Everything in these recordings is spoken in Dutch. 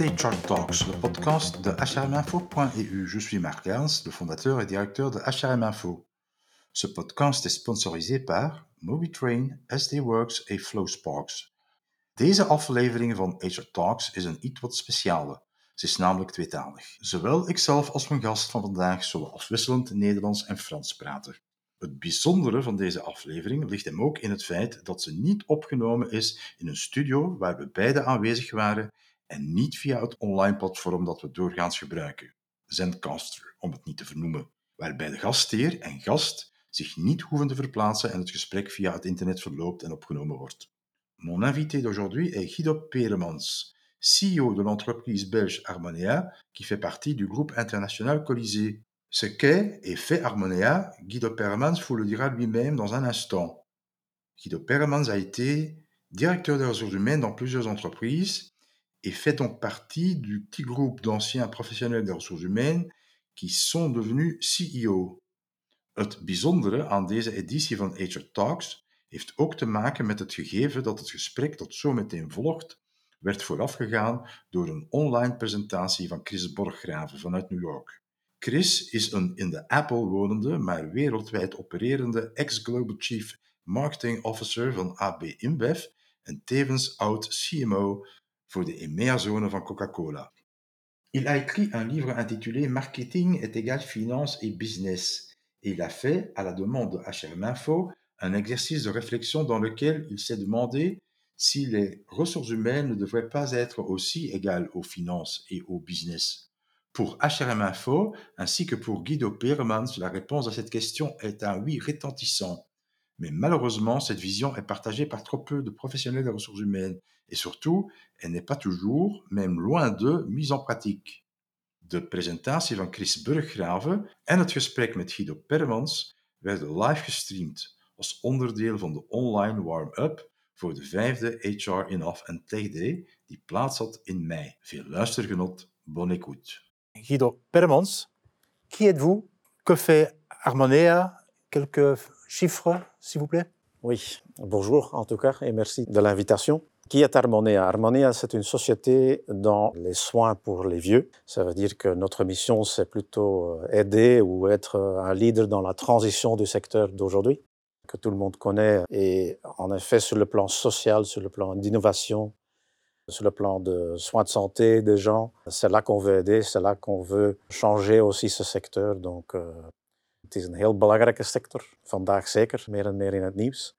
est HR Talks, le podcast de hrminfo.eu. Je suis Marc Ernst, le fondateur et directeur de HRM Info. Ce podcast est sponsorisé par MobiTrain, SD Works et Flowsparks. Deze aflevering van HR Talks is een iets wat speciale. Ze is namelijk tweetalig. Zowel ikzelf als mijn gast van vandaag zullen afwisselend Nederlands en Frans praten. Het bijzondere van deze aflevering ligt hem ook in het feit dat ze niet opgenomen is in een studio waar we beide aanwezig waren en niet via het online platform dat we doorgaans gebruiken, Zencaster, om het niet te vernoemen, waarbij de gastheer en gast zich niet hoeven te verplaatsen en het gesprek via het internet verloopt en opgenomen wordt. Mon invité d'aujourd'hui est Guido Peremans, CEO de l'entreprise belge Harmonia, qui fait partie du groupe international Colisée. Ce qu'est et fait Harmonia, Guido Peremans vous le dira lui-même dans un instant. Guido Peremans a été directeur des ressources humaines dans plusieurs entreprises et fait donc partie du petit groupe d'anciens professionnels des ressources humaines qui sont devenus CEO. Het bijzondere aan deze editie van HR Talks heeft ook te maken met het gegeven dat het gesprek dat zo meteen volgt, werd voorafgegaan door een online presentatie van Chris Borggraven vanuit New York. Chris is een in de Apple wonende, maar wereldwijd opererende ex-Global Chief Marketing Officer van AB InBev en tevens oud CMO voor de van Coca-Cola. Il a écrit un livre intitulé Marketing est égal finance et business et il a fait, à la demande de HRM Info, un exercice de réflexion dans lequel il s'est demandé si les ressources humaines ne devraient pas être aussi égales aux finances et au business. Pour HRM Info, ainsi que pour Guido Peermans, la réponse à cette question est un oui retentissant. Mais malheureusement, cette vision est partagée par trop peu de professionnels des ressources humaines et surtout, elle n'est pas toujours, même loin de, mise en pratique. De presentatie van Chris Burggraven en het gesprek met Guido Permans werden live gestreamd als onderdeel van de online warm-up voor de vijfde HR In-Off en Tech Day die plaats had in mei. Veel luistergenot, bon écoute. Guido Permans, qui êtes-vous Que fait Harmonia Quelques chiffres, s'il vous plaît Oui, bonjour en tout cas et merci de l'invitation. Qui est Harmonia? Harmonia, c'est une société dans les soins pour les vieux. Ça veut dire que notre mission, c'est plutôt aider ou être un leader dans la transition du secteur d'aujourd'hui, que tout le monde connaît. Et en effet, sur le plan social, sur le plan d'innovation, sur le plan de soins de santé des gens, c'est là qu'on veut aider, c'est là qu'on veut changer aussi ce secteur. Donc, uh, het is een heel belangrijke sector, vandaag zeker, meer en meer in het nieuws.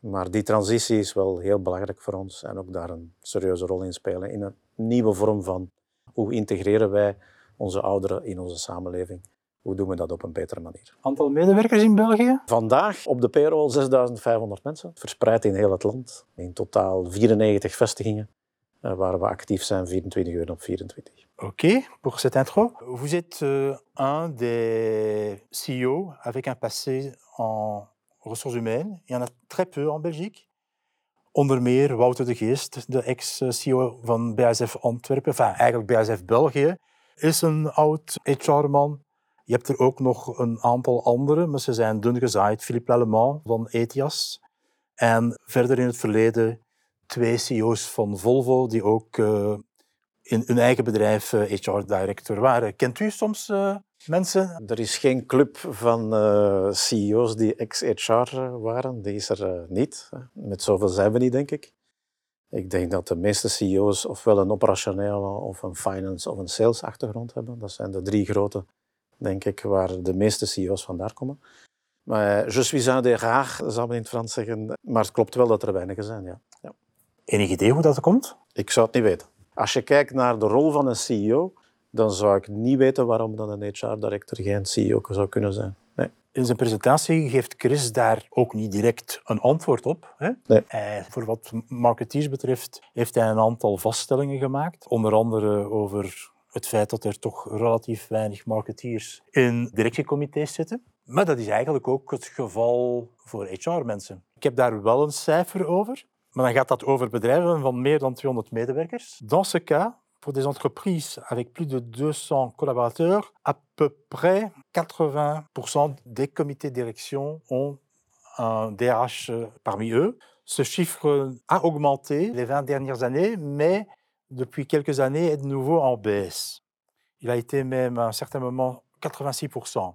Maar die transitie is wel heel belangrijk voor ons en ook daar een serieuze rol in spelen in een nieuwe vorm van hoe integreren wij onze ouderen in onze samenleving. Hoe doen we dat op een betere manier? Aantal medewerkers in België? Vandaag op de payroll 6500 mensen, verspreid in heel het land. In totaal 94 vestigingen waar we actief zijn 24 uur op 24. Ok, pour cette intro. Vous êtes euh, un des CEO avec un passé en ressources humaines. Il y en a très peu en Belgique. Onder meer Wouter de Geest, de ex-CEO van BASF Antwerpen, enfin eigenlijk BASF België, is een oud HR-man. Je hebt er ook nog een aantal anderen, maar ze zijn dun gezaaid. Philippe Lallemand van Etias. En verder in het verleden twee CEO's van Volvo die ook uh, in hun eigen bedrijf HR-director waren. Kent u soms uh, mensen? Er is geen club van CEO's die ex-HR waren. Die is er niet. Met zoveel zijn we niet, denk ik. Ik denk dat de meeste CEO's ofwel een operationele of een finance of een sales achtergrond hebben. Dat zijn de drie grote, denk ik, waar de meeste CEO's vandaan komen. Maar je suis un des rares, zou men in het Frans zeggen. Maar het klopt wel dat er weinigen zijn, ja. ja. Enig idee hoe dat komt? Ik zou het niet weten. Als je kijkt naar de rol van een CEO, dan zou ik niet weten waarom dan een HR-director geen CEO zou kunnen zijn. Nee. In zijn presentatie geeft Chris daar ook niet direct een antwoord op. Hè? Nee. Hij, voor wat marketeers betreft heeft hij een aantal vaststellingen gemaakt. Onder andere over het feit dat er toch relatief weinig marketeers in directiecomité's zitten. Maar dat is eigenlijk ook het geval voor HR-mensen. Ik heb daar wel een cijfer over. Maar dan gaat dat over bedrijven van meer dan 200 medewerkers. Dans ce cas, pour des entreprises avec plus de 200 collaborateurs, à peu près 80% des comités de direction ont un DRH parmi eux. Ce chiffre a augmenté les 20 dernières années, mais depuis quelques années, est de nouveau en baisse. Il a été même à un certain moment 86%.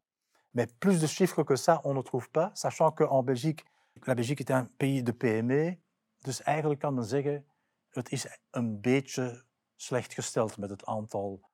Mais plus de chiffres que ça, on ne trouve pas, sachant qu'en Belgique, la Belgique est un pays de PME. Dus eigenlijk kan men zeggen, het is een beetje slecht gesteld met het aantal.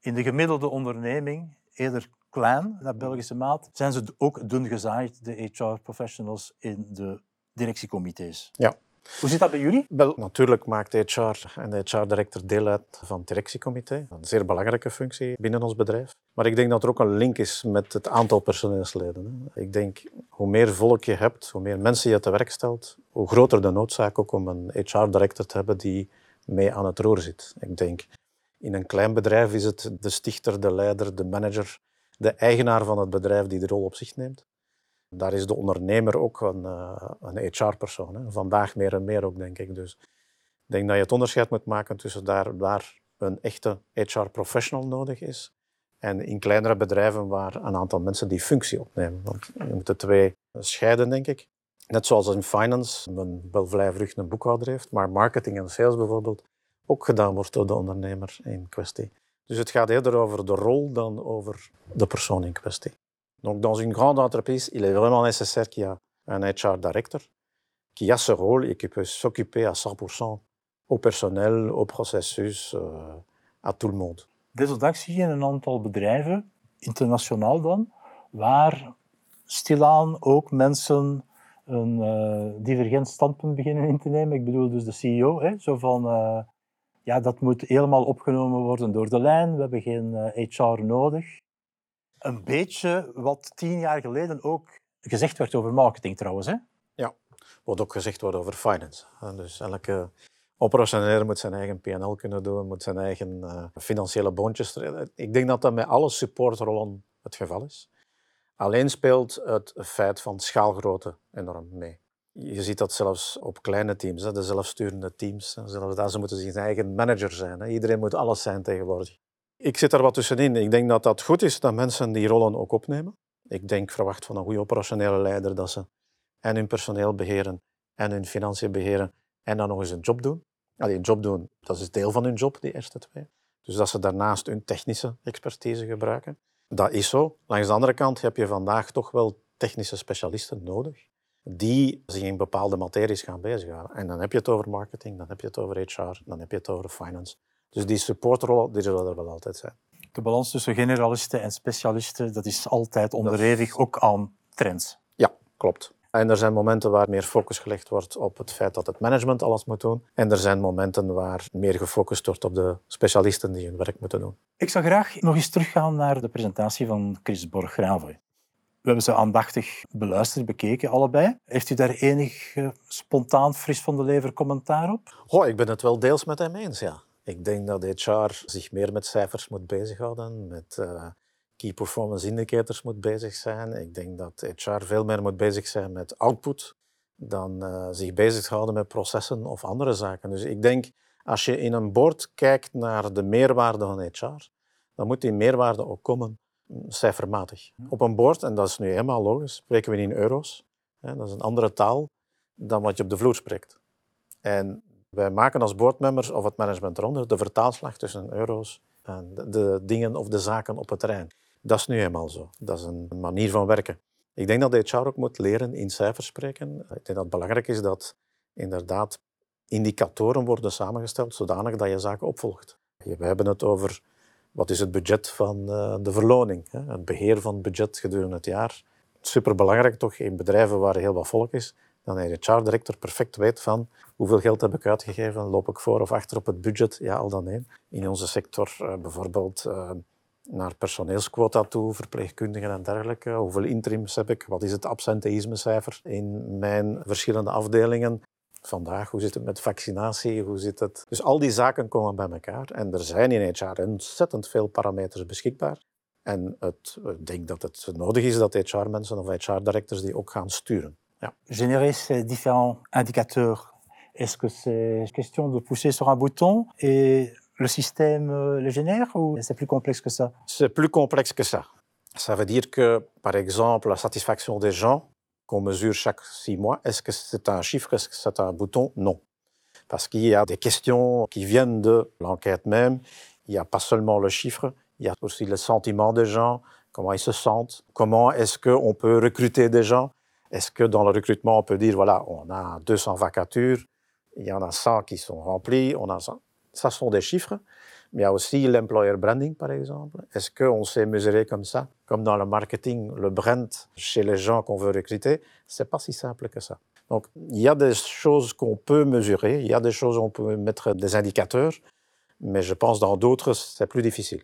In de gemiddelde onderneming, eerder klein, naar Belgische maat, zijn ze ook dun gezaaid, de HR-professionals in de directiecomité's. Ja. Hoe zit dat bij jullie? Wel, natuurlijk maakt HR en de HR-director deel uit van het directiecomité. Een zeer belangrijke functie binnen ons bedrijf. Maar ik denk dat er ook een link is met het aantal personeelsleden. Ik denk, hoe meer volk je hebt, hoe meer mensen je te werk stelt, hoe groter de noodzaak ook om een HR-director te hebben die mee aan het roer zit. Ik denk, in een klein bedrijf is het de stichter, de leider, de manager, de eigenaar van het bedrijf die de rol op zich neemt. Daar is de ondernemer ook een, uh, een HR-persoon. Vandaag meer en meer ook, denk ik. Dus ik denk dat je het onderscheid moet maken tussen daar waar een echte HR-professional nodig is en in kleinere bedrijven waar een aantal mensen die functie opnemen. Want je moet de twee scheiden, denk ik. Net zoals in finance men wel vrij vlug een boekhouder heeft, maar marketing en sales bijvoorbeeld ook gedaan wordt door de ondernemer in kwestie. Dus het gaat eerder over de rol dan over de persoon in kwestie. Donc, dans une grande entreprise, il est vraiment nécessaire qu'il y ait un HR director qui a ce rôle et qui peut s'occuper à 100% au personnel, au processus, euh, à tout le monde. Desondanks zie je een aantal bedrijven, internationaal dan, waar stilaan ook mensen een uh, divergent standpunt beginnen in te nemen. Ik bedoel dus de CEO, hè, zo van, uh, ja, dat moet helemaal opgenomen worden door de lijn, we hebben geen HR nodig. Een beetje wat tien jaar geleden ook gezegd werd over marketing trouwens. Hè? Ja, wat ook gezegd wordt over finance. Dus elke operationeel moet zijn eigen PNL kunnen doen, moet zijn eigen uh, financiële boontjes. Ik denk dat dat met alle supportrollen het geval is. Alleen speelt het feit van schaalgrootte enorm mee. Je ziet dat zelfs op kleine teams, de zelfsturende teams. Zelfs daar ze moeten zijn eigen manager zijn. Iedereen moet alles zijn tegenwoordig. Ik zit er wat tussenin. Ik denk dat dat goed is dat mensen die rollen ook opnemen. Ik denk, verwacht van een goede operationele leider dat ze en hun personeel beheren en hun financiën beheren en dan nog eens een job doen. Allee, een job doen, dat is deel van hun job, die eerste twee. Dus dat ze daarnaast hun technische expertise gebruiken. Dat is zo. Langs de andere kant heb je vandaag toch wel technische specialisten nodig die zich in bepaalde materies gaan bezighouden. En dan heb je het over marketing, dan heb je het over HR, dan heb je het over finance. Dus die supportrollen, die zullen er wel altijd zijn. De balans tussen generalisten en specialisten, dat is altijd onderhevig, ook aan trends. Ja, klopt. En er zijn momenten waar meer focus gelegd wordt op het feit dat het management alles moet doen. En er zijn momenten waar meer gefocust wordt op de specialisten die hun werk moeten doen. Ik zou graag nog eens teruggaan naar de presentatie van Chris Borgraven. We hebben ze aandachtig beluisterd, bekeken, allebei. Heeft u daar enig uh, spontaan fris van de lever commentaar op? Oh, ik ben het wel deels met hem eens, ja. Ik denk dat HR zich meer met cijfers moet bezighouden, met uh, key performance indicators moet bezig zijn. Ik denk dat HR veel meer moet bezig zijn met output dan uh, zich bezighouden met processen of andere zaken. Dus ik denk, als je in een board kijkt naar de meerwaarde van HR, dan moet die meerwaarde ook komen mm, cijfermatig. Op een board, en dat is nu helemaal logisch, spreken we in euro's. Hè, dat is een andere taal dan wat je op de vloer spreekt. En wij maken als boardmembers of het management eronder de vertaalslag tussen euro's en de, dingen of de zaken op het terrein. Dat is nu eenmaal zo. Dat is een manier van werken. Ik denk dat de HR ook moet leren in cijfers spreken. Ik denk dat het belangrijk is dat inderdaad indicatoren worden samengesteld zodanig dat je zaken opvolgt. We hebben het over wat is het budget van eh, de verloning, het beheer van het budget gedurende het jaar. Superbelangrijk toch in bedrijven waar heel wat volk is, dat een HR-director perfect weet van hoeveel geld heb ik uitgegeven, loop ik voor of achter op het budget, ja, al dan één. In onze sector uh, bijvoorbeeld uh, naar personeelsquota toe, verpleegkundigen en dergelijke. Hoeveel interims heb ik? Wat is het absenteïsmecijfer in mijn verschillende afdelingen? Vandaag, hoe zit het met vaccinatie? Hoe zit het? Dus al die zaken komen bij elkaar. En er zijn in HR ontzettend veel parameters beschikbaar. En het, ik denk dat het nodig is dat HR-mensen of HR-directors die ook gaan sturen. Générer ces différents indicateurs, est-ce que c'est question de pousser sur un bouton et le système euh, le génère ou c'est plus complexe que ça? C'est plus complexe que ça. Ça veut dire que, par exemple, la satisfaction des gens qu'on mesure chaque six mois, est-ce que c'est un chiffre, est-ce que c'est un bouton? Non. parce qu'il y a des questions qui viennent de l'enquête même. Il n'y a pas seulement le chiffre, il y a aussi le sentiment des gens, comment ils se sentent, comment est-ce qu'on peut recruter des gens. Est-ce que dans le recrutement, on peut dire, voilà, on a 200 vacatures, il y en a 100 qui sont remplies, on a 100. Ça sont des chiffres. Mais il y a aussi l'employer branding, par exemple. Est-ce qu'on sait mesurer comme ça Comme dans le marketing, le brand chez les gens qu'on veut recruter, c'est pas si simple que ça. Donc, il y a des choses qu'on peut mesurer, il y a des choses où on peut mettre des indicateurs, mais je pense dans d'autres, c'est plus difficile.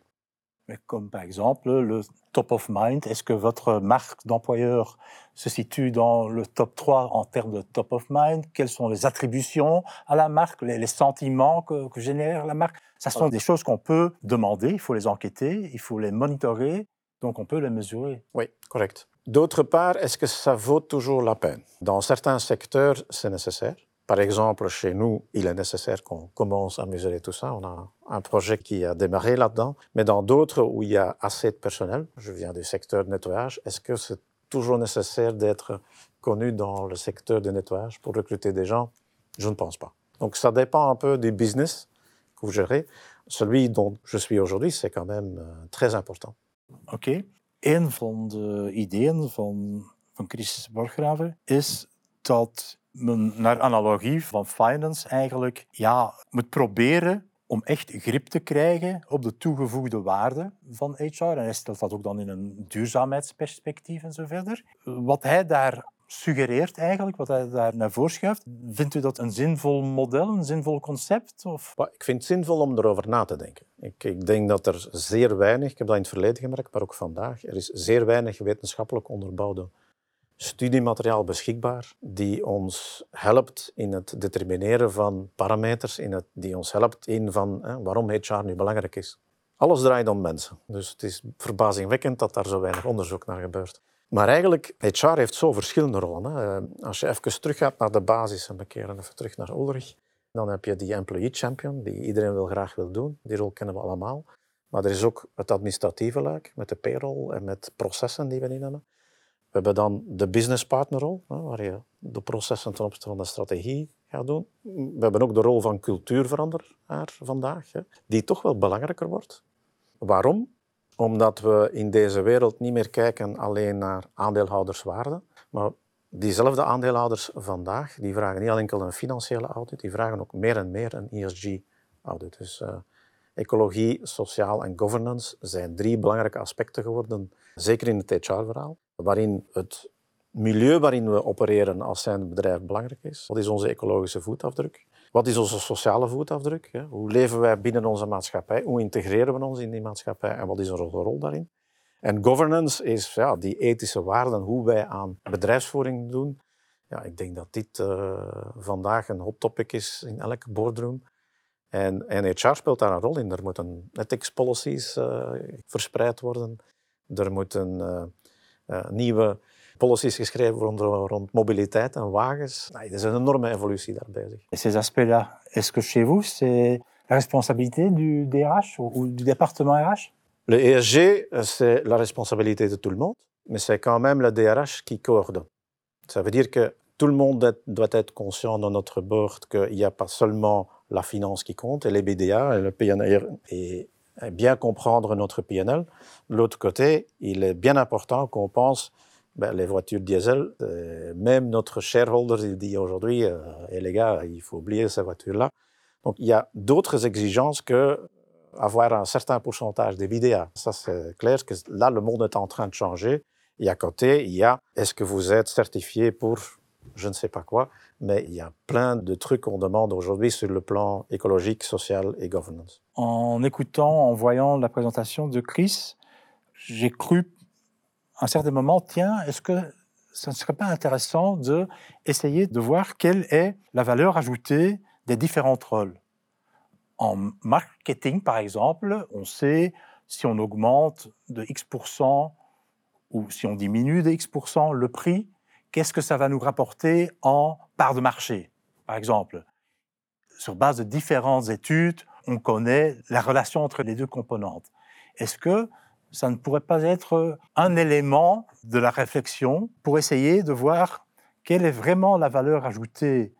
Comme par exemple le top of mind, est-ce que votre marque d'employeur se situe dans le top 3 en termes de top of mind? Quelles sont les attributions à la marque, les, sentiments que, que génère la marque? Ce sont des choses qu'on peut demander, il faut les enquêter, il faut les monitorer, donc on peut les mesurer. Oui, correct. D'autre part, est-ce que ça vaut toujours la peine? Dans certains secteurs, c'est nécessaire. Par exemple, chez nous, il est nécessaire qu'on commence à mesurer tout ça. On a un projet qui a démarré là-dedans. Mais dans d'autres où il y a assez de personnel, je viens du secteur de nettoyage, est-ce que c'est toujours nécessaire d'être connu dans le secteur de nettoyage pour recruter des gens? Je ne pense pas. Donc ça dépend un peu du business vous gérez. Celui dont je suis aujourd'hui, c'est quand même uh, très important. Okay. Een van de ideeën van, van Chris Borgraven is dat naar analogie van finance eigenlijk ja, moet proberen om echt grip te krijgen op de toegevoegde waarde van HR. En hij stelt dat ook dan in een duurzaamheidsperspectief en zo verder. Wat hij daar suggereert eigenlijk, wat hij daar naar voren schuift. Vindt u dat een zinvol model, een zinvol concept? Of? Ik vind het zinvol om erover na te denken. Ik, ik, denk dat er zeer weinig, ik heb dat in het verleden gemerkt, maar ook vandaag, er is zeer weinig wetenschappelijk onderbouwde studiemateriaal beschikbaar die ons helpt in het determineren van parameters, in het, die ons helpt in van hè, waarom HR nu belangrijk is. Alles draait om mensen. Dus het is verbazingwekkend dat daar zo weinig onderzoek naar gebeurt. Maar eigenlijk, HR heeft zo verschillende rollen. Hè. Eh, als je even teruggaat naar de basis en we keren even terug naar Ulrich, dan heb je die employee champion, die iedereen wil graag wil doen. Die rol kennen we allemaal. Maar er is ook het administratieve luik, met de payroll en met processen die we in hebben. We hebben dan de business partner rol, waar je de processen ten opzichte van de strategie gaat doen. We hebben ook de rol van cultuurveranderaar vandaag, die toch wel belangrijker wordt. Waarom? Omdat we in deze wereld niet meer kijken alleen naar aandeelhouderswaarde, maar diezelfde aandeelhouders vandaag, die vragen niet alleen een financiële audit, die vragen ook meer en meer een ESG-audit. Dus uh, ecologie, sociaal en governance zijn drie belangrijke aspecten geworden, zeker in het HR-verhaal, waarin het milieu waarin we opereren als zijn bedrijf belangrijk is. Wat is onze ecologische voetafdruk? Wat is onze sociale voetafdruk? Hoe leven wij binnen onze maatschappij? Hoe integreren we ons in die maatschappij? En wat is onze rol daarin? En governance is ja, die ethische waarden, hoe wij aan bedrijfsvoering doen. Ja, ik denk dat dit uh, vandaag een hot topic is in elke boardroom. En, en HR speelt daar een rol in. Er moeten ethics policies uh, verspreid worden. Er moeten uh, nieuwe policies geschreven rond, rond mobiliteit en wagens. Nee, er is een enorme evolutie daar bezig. Et ces aspects-là, est-ce que chez vous, c'est la responsabilité du DRH ou du département RH Le ESG, c'est la responsabilité de tout le monde, mais c'est quand même le DRH qui coordonne. Ça veut dire que tout le monde doit être conscient dans notre board qu'il n'y a pas seulement la finance qui compte et les BDA et le et bien comprendre notre PNL. L'autre côté, il est bien important qu'on pense ben, les voitures diesel, euh, même notre shareholder il dit aujourd'hui, euh, les gars, il faut oublier ces voitures-là. Donc il y a d'autres exigences que avoir un certain pourcentage de BDA. Ça, c'est clair que là, le monde est en train de changer. Et à côté, il y a, est-ce que vous êtes certifié pour je ne sais pas quoi, mais il y a plein de trucs qu'on demande aujourd'hui sur le plan écologique, social et governance. En écoutant, en voyant la présentation de Chris, j'ai cru à un certain moment, tiens, est-ce que ça ne serait pas intéressant de de voir quelle est la valeur ajoutée des différents rôles? En marketing, par exemple, on sait si on augmente de X% ou si on diminue de X% le prix, qu'est-ce que ça va nous rapporter en part de marché, par exemple. Sur base de différentes études, on connaît la relation entre les deux composantes. Est-ce que ça ne pourrait pas être un élément de la réflexion pour essayer de voir quelle est vraiment la valeur ajoutée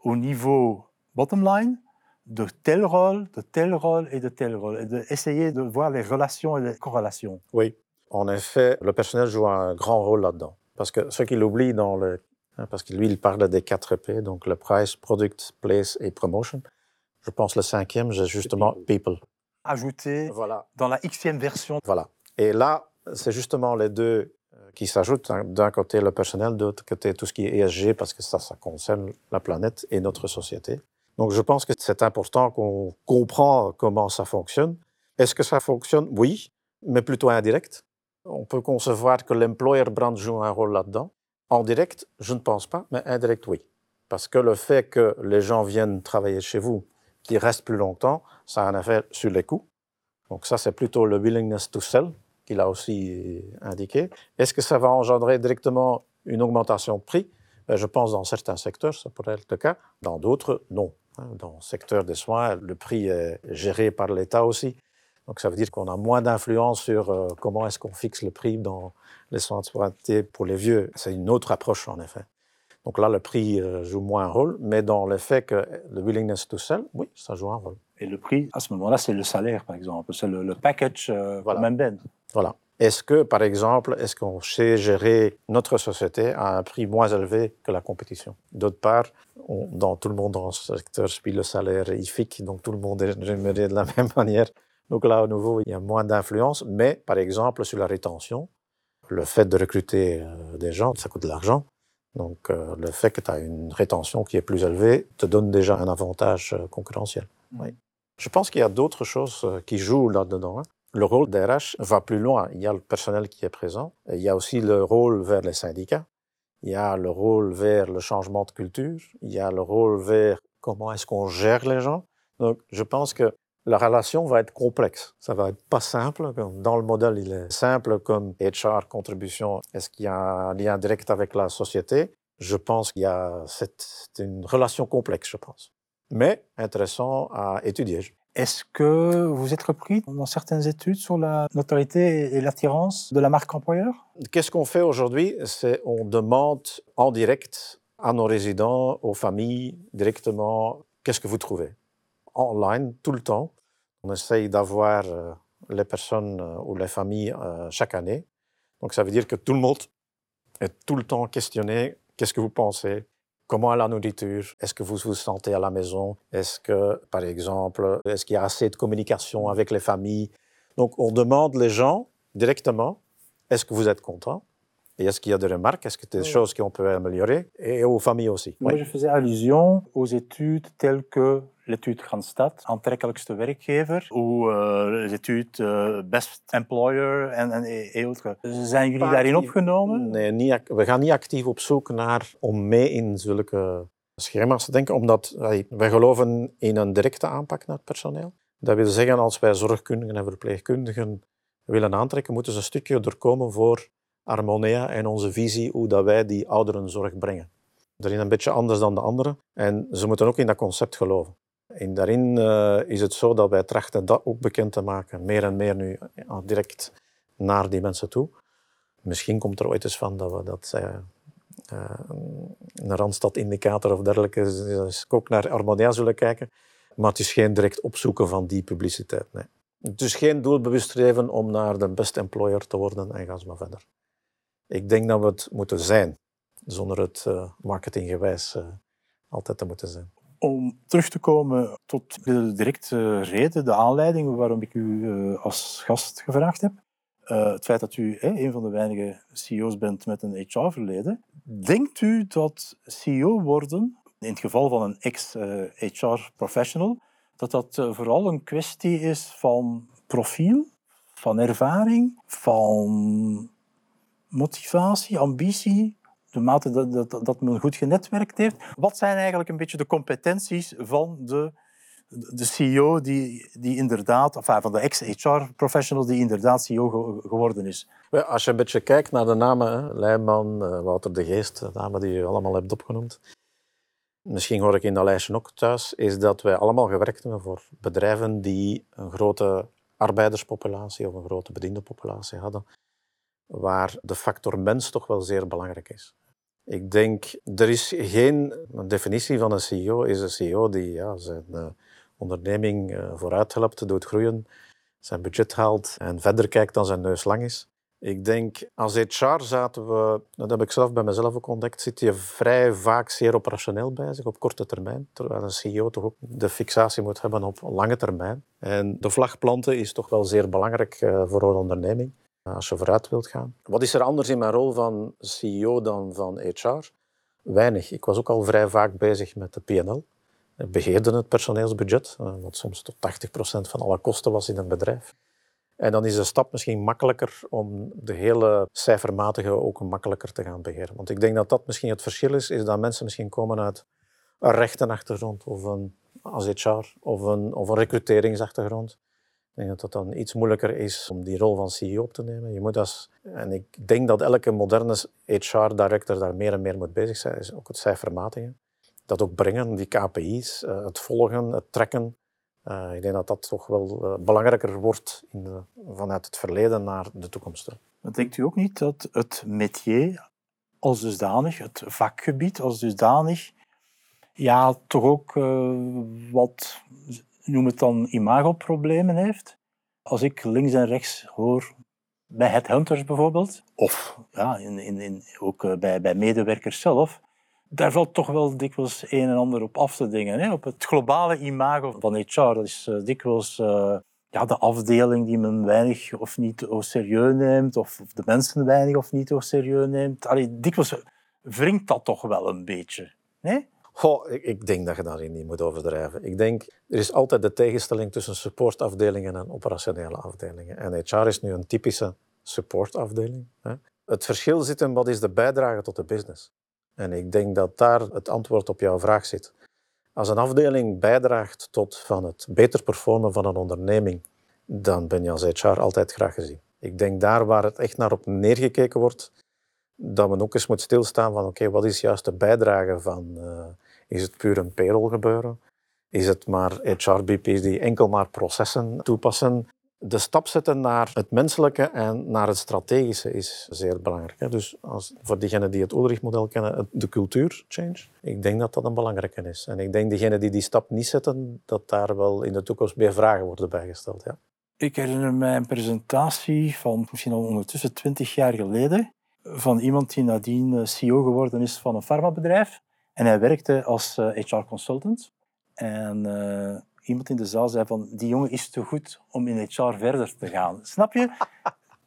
au niveau bottom line, de tel rôle, de tel rôle et de tel rôle, et d'essayer de voir les relations et les corrélations. Oui, en effet, le personnel joue un grand rôle là-dedans. Parce que ce qu'il oublie dans le... hein, Parce que lui, il parle des 4 P, donc le price, product, place et promotion. Je pense le cinquième, j'ai justement people. Ajouter Voilà. dans la xème version. Voilà. Et là, c'est justement les deux euh, qui s'ajoutent. hein. D'un côté, le personnel, de l'autre côté, tout ce qui est ESG, parce que ça, ça concerne la planète et notre société. Donc, je pense que c'est important qu'on comprend comment ça fonctionne. Est-ce que ça fonctionne? Oui, mais plutôt indirect. On peut concevoir que l'employer brand joue un rôle là-dedans. En direct, je ne pense pas, mais indirect, oui. Parce que le fait que les gens viennent travailler chez vous, qu'ils restent plus longtemps, ça a un effet sur les coûts. Donc ça, c'est plutôt le willingness to sell qu'il a aussi indiqué. Est-ce que ça va engendrer directement une augmentation de prix? Ben, Je pense dans certains secteurs, ça pourrait être le cas. Dans d'autres, non. Hein, Dans le secteur des soins, le prix est géré par l'État aussi. Donc ça veut dire qu'on a moins d'influence sur euh, comment est-ce qu'on fixe le prix dans les soins de santé pour les vieux. C'est une autre approche en effet. Donc là, le prix euh, joue moins un rôle, mais dans le fait que le willingness to sell, oui, ça joue un rôle. Et le prix, à ce moment-là, c'est le salaire, par exemple. C'est le, le package euh, Voilà. même ben. Voilà. Est-ce que, par exemple, est-ce qu'on sait gérer notre société à un prix moins élevé que la compétition? D'autre part, on- dans tout le monde dans ce secteur, puis le salaire est IFIC, donc tout le monde est rémunéré de la même manière. Donc là, à nouveau, il y a moins d'influence, mais par exemple, sur la rétention, le fait de recruter euh, des gens, ça coûte de l'argent. Donc euh, le fait que tu as une rétention qui est plus élevée te donne déjà un avantage euh, concurrentiel. Oui. Je pense qu'il y a d'autres choses qui jouent là-dedans. hein. Le rôle des RH va plus loin. Il y a le personnel qui est présent. Il y a aussi le rôle vers les syndicats. Il y a le rôle vers le changement de culture. Il y a le rôle vers comment est-ce qu'on gère les gens. Donc, je pense que la relation va être complexe. Ça va être pas simple. Dans le modèle, il est simple comme HR, contribution. Est-ce qu'il y a un lien direct avec la société? Je pense qu'il y a cette, c'est une relation complexe, je pense. Mais intéressant à étudier. Est-ce que vous êtes repris dans certaines études sur la notoriété et l'attirance de la marque employeur? Qu'est-ce qu'on fait aujourd'hui? C'est on demande en direct à nos résidents, aux familles, directement, qu'est-ce que vous trouvez? Online, tout le temps. On essaye d'avoir euh, les personnes euh, ou les familles euh, chaque année. Donc ça veut dire que tout le monde est tout le temps questionné, qu'est-ce que vous pensez? Comment est la nourriture? Est-ce que vous vous sentez à la maison? Est-ce que, par exemple, est-ce qu'il y a assez de communication avec les familles? Donc on demande les gens directement est-ce que vous êtes content? Est-ce qu'il y a des remarques Est-ce que des Oui. choses qu'on peut améliorer Et aux familles aussi. Moi, je faisais allusion aux études telles que l'étude Randstad, aantrekkelijkste werkgever, ou euh, les études euh, Best Employer en, en, autres. Zijn jullie Pas daarin opgenomen? Nee, niet, we gaan niet actief op zoek naar om mee in zulke schema's te denken, omdat wij, wij geloven in een directe aanpak naar het personeel. Dat wil zeggen, als wij zorgkundigen en verpleegkundigen willen aantrekken, moeten ze een stukje doorkomen voor Harmonia en onze visie hoe dat wij die ouderenzorg brengen. Daarin een beetje anders dan de anderen. En ze moeten ook in dat concept geloven. En daarin eh, is het zo dat wij trachten dat ook bekend te maken, meer en meer nu direct naar die mensen toe. Misschien komt er ooit eens van dat we dat eh, een Randstad-indicator of dergelijke, dus ook naar Harmonia zullen kijken. Maar het is geen direct opzoeken van die publiciteit. Nee. Het is geen doelbewust streven om naar de best employer te worden en ga eens maar verder. Ik denk dat we het moeten zijn, zonder het eh, marketinggewijs eh, altijd te moeten zijn. Om terug te komen tot de directe reden, de aanleiding waarom ik u eh, als gast gevraagd heb. Het feit dat u een van de weinige CEO's bent met een HR-verleden. Denkt u dat CEO worden, in het geval van een ex-HR-professional, dat dat vooral een kwestie is van profiel, van ervaring, van motivatie, ambitie, de mate dat, dat, dat men goed genetwerkt heeft. Wat zijn eigenlijk een beetje de competenties van de, de CEO die, die inderdaad, van de ex-HR-professional die inderdaad CEO ge- geworden is? Als je een beetje kijkt naar de namen, Leijman, eh, Wouter de Geest, de namen die je allemaal hebt opgenoemd, misschien hoor ik in dat lijstje ook thuis, is dat wij allemaal gewerkt hebben voor bedrijven die een grote arbeiderspopulatie of een grote bediendenpopulatie hadden, waar de factor mens toch wel zeer belangrijk is. Ik denk, er is geen een definitie van een CEO, is een CEO die ja, zijn uh, onderneming uh, vooruit helpt, doet groeien, zijn budget haalt en verder kijkt dan zijn neus lang is. Ik denk, als HR zaten we, dat heb ik zelf bij mezelf ook ontdekt, zit je vrij vaak zeer operationeel bezig op korte termijn. Terwijl een CEO toch ook de fixatie moet hebben op lange termijn. En de vlag planten is toch wel zeer belangrijk uh, voor een onderneming als je vooruit wilt gaan. Wat is er anders in mijn rol van CEO dan van HR? Weinig. Ik was ook al vrij vaak bezig met de PNL. Ik beheerde het personeelsbudget, eh, wat soms tot 80% van alle kosten was in een bedrijf. En dan is de stap misschien makkelijker om de hele cijfermatige ook makkelijker te gaan beheren. Want ik denk dat dat misschien het verschil is, is dat mensen misschien komen uit een rechtenachtergrond of een als HR of een, of een recruteringsachtergrond. Dat het dan iets moeilijker is om die rol van CEO op te nemen. Je moet als, en ik denk dat elke moderne HR-director daar meer en meer mee bezig zijn, is ook het cijfermatige. Dat ook brengen, die KPI's, eh, het volgen, het trekken. Uh, ik denk dat dat toch wel uh, belangrijker wordt in de, vanuit het verleden naar de toekomst. Maar denkt u ook niet dat het métier als dusdanig, het vakgebied als dusdanig, ja, toch ook wat, noem het dan, imagoproblemen heeft? Als ik links en rechts hoor bij headhunters bijvoorbeeld, of ja, in, in, ook bij, bij medewerkers zelf, daar valt toch wel dikwijls een en ander op af te dingen. Hè? Op het globale imago van HR. Dat is uh, dikwijls uh, ja, de afdeling die men weinig of niet serieus neemt, of, of de mensen weinig of niet serieus neemt. Allee, dikwijls wringt dat toch wel een beetje. Nee? Ik, denk dat je daarin niet moet overdrijven. Ik denk, er is altijd de tegenstelling tussen supportafdelingen en operationele afdelingen. En HR is nu een typische supportafdeling. Het verschil zit in wat is de bijdrage tot de business. En ik denk dat daar het antwoord op jouw vraag zit. Als een afdeling bijdraagt tot van het beter performen van een onderneming, dan ben je als HR altijd graag gezien. Ik denk daar waar het echt naar op neergekeken wordt, dat men ook eens moet stilstaan van oké, wat is juist de bijdrage van, uh, is het puur een payroll gebeuren? Is het maar HR-BP's die enkel maar processen toepassen? de stap zetten naar het menselijke en naar het strategische is zeer belangrijk. Dus als, voor diegenen die het Ulrich-model kennen, de cultuur change, ik denk dat dat een belangrijke is. En ik denk diegenen die die stap niet zetten, dat daar wel in de toekomst meer vragen worden bijgesteld. Ja. Ik herinner mij een presentatie van misschien al ondertussen twintig jaar geleden van iemand die nadien CEO geworden is van een farmabedrijf. En hij werkte als HR-consultant. Eh, en uh, iemand in de zaal zei van die jongen is te goed om in HR verder te gaan. Snap je?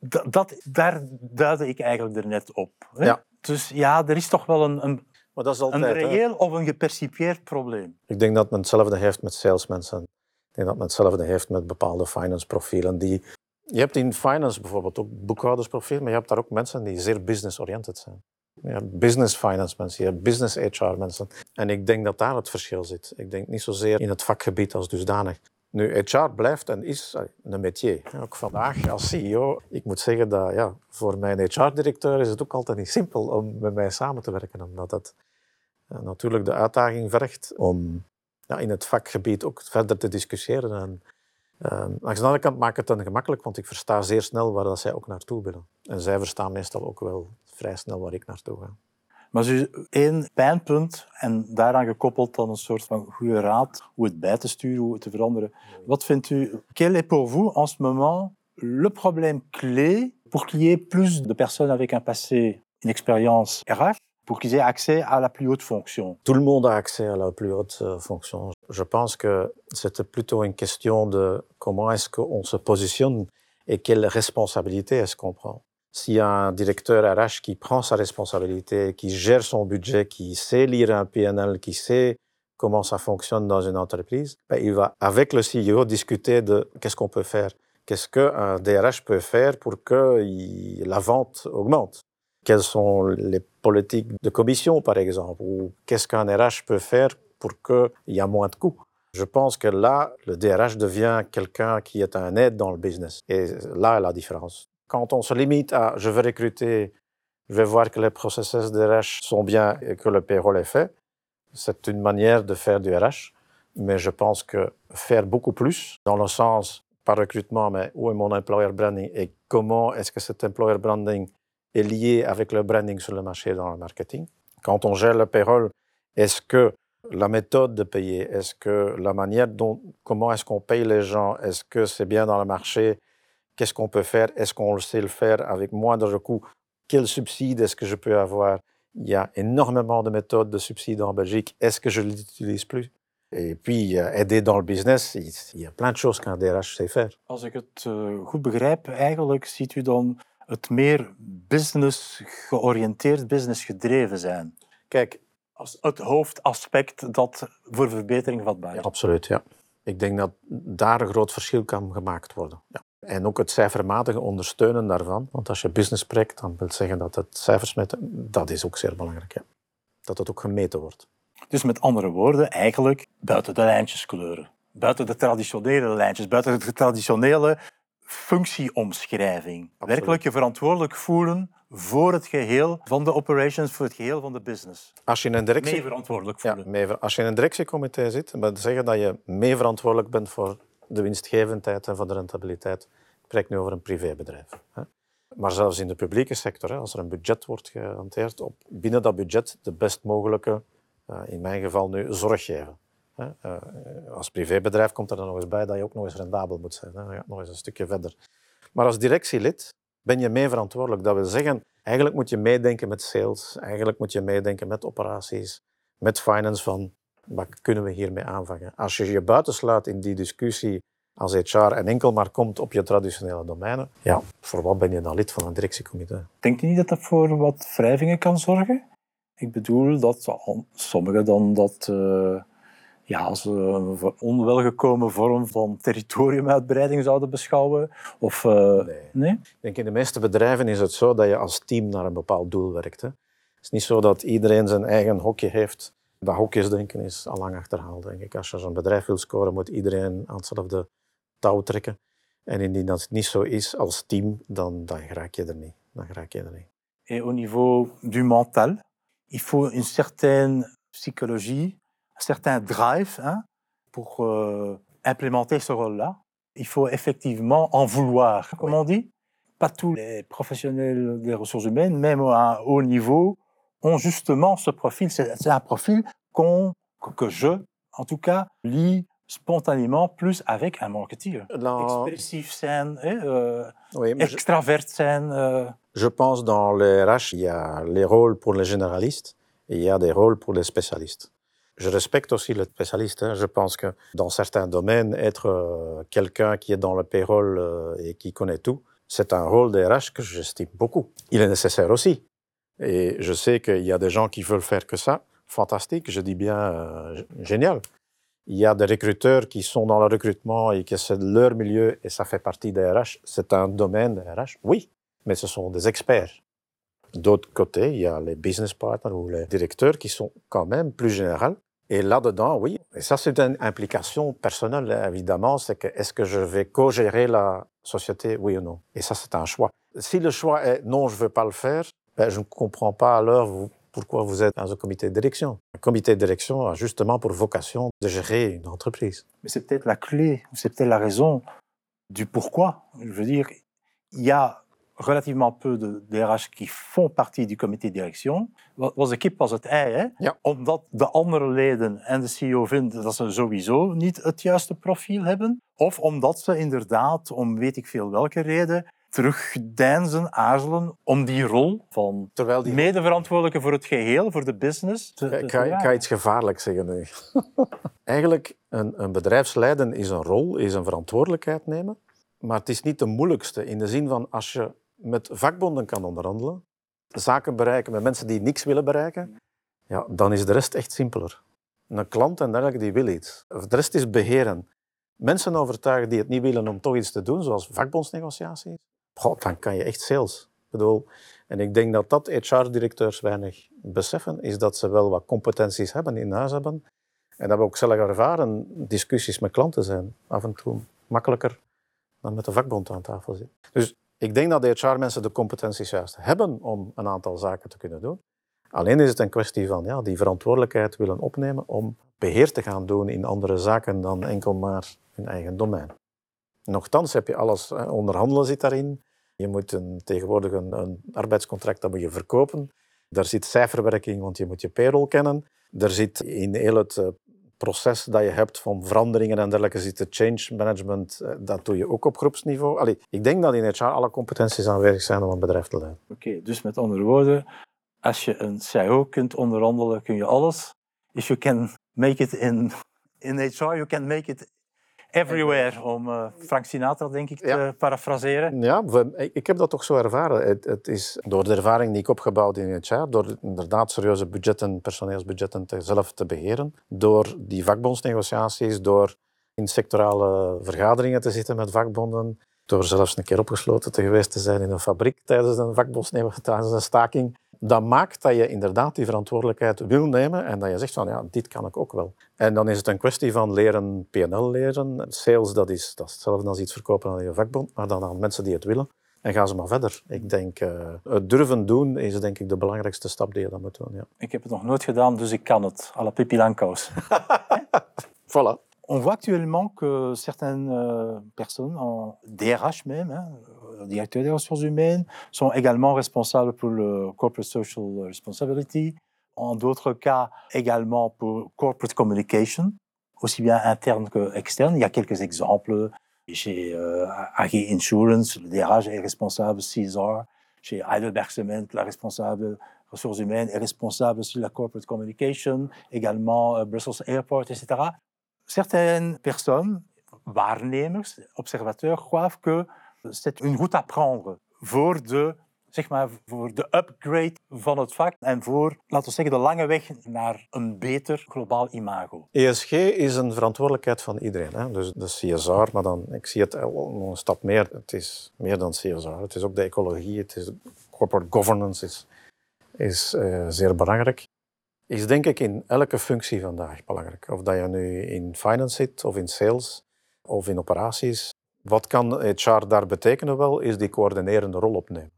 Dat, dat, daar duidde ik eigenlijk er net op. Hè? Ja. Dus ja, er is toch wel een, een, maar dat is altijd, een reëel hè? of een gepercipieerd probleem. Ik denk dat men hetzelfde heeft met salesmensen. Ik denk dat men hetzelfde heeft met bepaalde finance profielen. Die... Je hebt in finance bijvoorbeeld ook boekhoudersprofielen, maar je hebt daar ook mensen die zeer business-oriented zijn. Ja, business finance mensen, je hebt business HR mensen. En ik denk dat daar het verschil zit. Ik denk niet zozeer in het vakgebied als dusdanig. Nu, HR blijft en is een métier. Ook vandaag als CEO, ik moet zeggen dat ja, voor mijn HR-directeur is het ook altijd niet simpel om met mij samen te werken. Omdat het uh, natuurlijk de uitdaging vergt om ja, in het vakgebied ook verder te discussiëren. En, uh, langs de andere kant maakt het dan gemakkelijk, want ik versta zeer snel waar dat zij ook naartoe willen. En zij verstaan meestal ook wel vrij snel waar ik naartoe ga. Maar dus één pijnpunt en daaraan gekoppeld dan een soort van goede raad hoe het bij te sturen, hoe het te veranderen. Wat vindt u, quel est pour vous en ce moment le problème clé pour qu'il y ait plus de personnes avec un passé, une expérience RH, pour qu'ils aient accès à la plus haute fonction? Tout le monde a accès à la plus haute euh, fonction. Je pense que c'est plutôt une question de comment est-ce qu'on se positionne et quelle responsabilité est-ce qu'on prend. A un directeur RH qui prend sa responsabilité, qui gère son budget, qui sait lire un PNL, qui sait comment ça fonctionne dans une entreprise, ben, il va, avec le CEO, discuter de qu'est-ce qu'on peut faire. Qu'est-ce qu'un DRH peut faire pour que la vente augmente Quelles sont les politiques de commission, par exemple Ou qu'est-ce qu'un RH peut faire pour qu'il y ait moins de coûts je pense que là, le DRH devient quelqu'un qui est un aide dans le business. Et là la différence. Quand on se limite à je veux recruter, je vais voir que les processus de RH sont bien et que le payroll est fait, c'est une manière de faire du RH. Mais je pense que faire beaucoup plus, dans le sens, pas recrutement, mais où est mon employer branding et comment est-ce que cet employer branding est lié avec le branding sur le marché dans le marketing, Quand on gère le payroll, est-ce que la méthode de payer, est-ce que la manière dont, comment est-ce qu'on paye les gens, est-ce que c'est bien dans le marché, qu'est-ce qu'on peut faire, est-ce qu'on sait le faire avec moins de recours, quel subside est-ce que je peux avoir. Il y a énormément de méthodes de subsides en Belgique, est-ce que je ne l'utilise plus Et puis, aider dans le business, il y a plein de choses qu'un DRH sait faire. Als ik het uh, goed begrijp, eigenlijk ziet u dan het meer business georiënteerd, business gedreven zijn. Kijk, als het hoofdaspect dat voor verbetering vatbaar is. Ja, absoluut, ja. Ik denk dat daar een groot verschil kan gemaakt worden. Ja. En ook het cijfermatige ondersteunen daarvan. Want als je business spreekt, dan wil zeggen dat het cijfers meten, dat is ook zeer belangrijk. Ja. Dat het ook gemeten wordt. Dus met andere woorden, eigenlijk buiten de lijntjes kleuren. Buiten de traditionele lijntjes, buiten de traditionele functieomschrijving. Absoluut. Werkelijk je verantwoordelijk voelen voor het geheel van de operations, voor het geheel van de business. Als je in een directie... Mee verantwoordelijk Ja, mee als je in een directiecomité zit, wil zeggen dat je mee verantwoordelijk bent voor de winstgevendheid en voor de rentabiliteit. Ik spreek nu over een privébedrijf. Maar zelfs in de publieke sector, als er een budget wordt gehanteerd, op binnen dat budget de best mogelijke, eh, in mijn geval nu, zorg geven. Eh, als privébedrijf komt er dan nog eens bij dat je ook nog eens rendabel moet zijn. Dan gaat nog eens een stukje verder. Maar als directielid ben je mee verantwoordelijk. Dat wil zeggen, eigenlijk moet je meedenken met sales, eigenlijk moet je meedenken met operaties, met finance van wat kunnen we hiermee aanvangen. Als je je buitensluit in die discussie als HR en enkel maar komt op je traditionele domeinen, ja, voor wat ben je dan lid van een directiecomité? Denkt u niet dat dat voor wat wrijvingen kan zorgen? Ik bedoel dat sommigen dan dat eh, ja, als een onwelgekomen vorm van territoriumuitbreiding zouden beschouwen. Of, eh, Nee. nee? Ik denk in de meeste bedrijven is het zo dat je als team naar een bepaald doel werkt. Hè. Het is niet zo dat iedereen zijn eigen hokje heeft. Dat hokjesdenken is al lang achterhaald, denk ik. Als je zo'n bedrijf wil scoren, moet iedereen aan hetzelfde touw trekken. En indien dat niet zo is als team, dan, dan raak je er niet. Dan raak je er niet. Et au niveau du mental, il faut une certaine psychologie, un certain drive hein, pour euh, implémenter ce rôle-là. Il faut effectivement en vouloir, comme on dit. Pas tous les professionnels des ressources humaines, même à un haut niveau, ont justement ce profil. C'est un profil qu'on, que- je, en tout cas, lis spontanément plus avec un marketeer. Dans- Expressif hè, euh, Oui, extravert euh, Je pense dans les RH, il y a les rôles pour les généralistes et il y a des rôles pour les spécialistes. Je respecte aussi les spécialistes. hein. Je pense que dans certains domaines, être euh, quelqu'un qui est dans le payroll euh, et qui connaît tout, c'est un rôle des RH que j'estime beaucoup. Il est nécessaire aussi. Et je sais qu'il y a des gens qui veulent faire que ça. Fantastique, je dis bien euh, génial. Il y a des recruteurs qui sont dans le recrutement et que c'est leur milieu et ça fait partie des RH. C'est un domaine des RH, oui, mais ce sont des experts. D'autre côté, il y a les business partners ou les directeurs qui sont quand même plus généraux. Et là-dedans, oui, et ça c'est une implication personnelle, évidemment, c'est que est-ce que je vais co-gérer la société, oui ou non? Et ça c'est un choix. Si le choix est non, je ne veux pas le faire, ben, je ne comprends pas alors vous- pourquoi vous êtes dans un comité de direction. Un comité de direction a justement pour vocation de gérer une entreprise. Mais c'est peut-être la clé, c'est peut-être la raison du pourquoi. Je veux dire, il y a relativement peu de DRH qui font partie du comité de direction. Was de kip was het ei, hè? Ja. Omdat de andere leden en de CEO vinden dat ze sowieso niet het juiste profiel hebben. Of omdat ze inderdaad, om weet ik veel welke reden, terugdeinzen, aarzelen om die rol van Terwijl die medeverantwoordelijke voor het geheel, voor de business, te, te Ik ga, ik ga iets gevaarlijks zeggen nu. Eigenlijk, een, een bedrijfsleiden is een rol, is een verantwoordelijkheid nemen. Maar het is niet de moeilijkste in de zin van als je met vakbonden kan onderhandelen, zaken bereiken met mensen die niks willen bereiken, ja, dan is de rest echt simpeler. Een klant en dergelijke die wil iets. De rest is beheren. Mensen overtuigen die het niet willen om toch iets te doen, zoals vakbondsnegotiaties, goh, dan kan je echt sales. Bedoel, en ik denk dat dat HR-directeurs weinig beseffen, is dat ze wel wat competenties hebben, in huis hebben. En dat we ook zelf ervaren. Discussies met klanten zijn af en toe makkelijker dan met de vakbond aan tafel zitten. Dus ik denk dat de HR-mensen de competenties juist hebben om een aantal zaken te kunnen doen. Alleen is het een kwestie van ja, die verantwoordelijkheid willen opnemen om beheer te gaan doen in andere zaken dan enkel maar hun eigen domein. Nochtans heb je alles, onderhandelen zit daarin. Je moet een, tegenwoordig een, arbeidscontract dat moet je verkopen. Daar zit cijferwerking, want je moet je payroll kennen. Er zit in heel het eh, proces dat je hebt van veranderingen en dergelijke zit het change management. Eh, dat doe je ook op groepsniveau. Allee, ik denk dat in HR alle competenties aanwezig zijn om een bedrijf te leiden. Oké, dus met andere woorden, als je een CIO kunt onderhandelen, kun je alles. If you can make it in, in HR, you can make it everywhere, om uh, Frank Sinatra, denk ik, te parafraseren. Ja, ik heb dat toch zo ervaren. Het, het, is door de ervaring die ik opgebouwd in het jaar, door inderdaad serieuze budgetten, personeelsbudgetten te, zelf te beheren, door die vakbondsnegotiaties, door in sectorale vergaderingen te zitten met vakbonden, door zelfs een keer opgesloten te geweest te zijn in een fabriek tijdens een vakbondsnegotiatie, tijdens een staking dat maakt dat je inderdaad die verantwoordelijkheid wil nemen en dat je zegt van ja, dit kan ik ook wel. En dan is het een kwestie van leren PNL leren. Sales, dat is, dat is hetzelfde als iets verkopen aan je vakbond, maar dan aan mensen die het willen. En gaan ze maar verder. Ik denk, uh, het durven doen is denk ik de belangrijkste stap die je dan moet doen. Ja. Ik heb het nog nooit gedaan, dus ik kan het. À la Pippi voilà. On voit actuellement que certaines euh, personnes, en DRH même, hein, directeurs des ressources humaines, sont également responsables pour le corporate social responsibility, en d'autres cas également pour corporate communication, aussi bien interne que externe. Il y a quelques exemples. Chez euh, Insurance, le DRH est responsable CSR. Chez Heidelberg Cement, la responsable ressources humaines est responsable sur la corporate communication, également euh, Brussels Airport, etc. Certaines personnes, waarnemers, observateurs, croient que c'est une route à prendre voor de, zeg maar, voor de upgrade van het vak en voor, laten we zeggen, de lange weg naar een beter globaal imago. ESG is een verantwoordelijkheid van iedereen. Hè? Dus de CSR, maar dan, ik zie het een stap meer. Het is meer dan CSR. Het is ook de ecologie, het is corporate governance is, is uh, zeer belangrijk. Is denk ik in elke functie vandaag belangrijk. Of dat je nu in finance zit, of in sales, of in operaties, wat kan HR daar betekenen wel, is die coördinerende rol opnemen.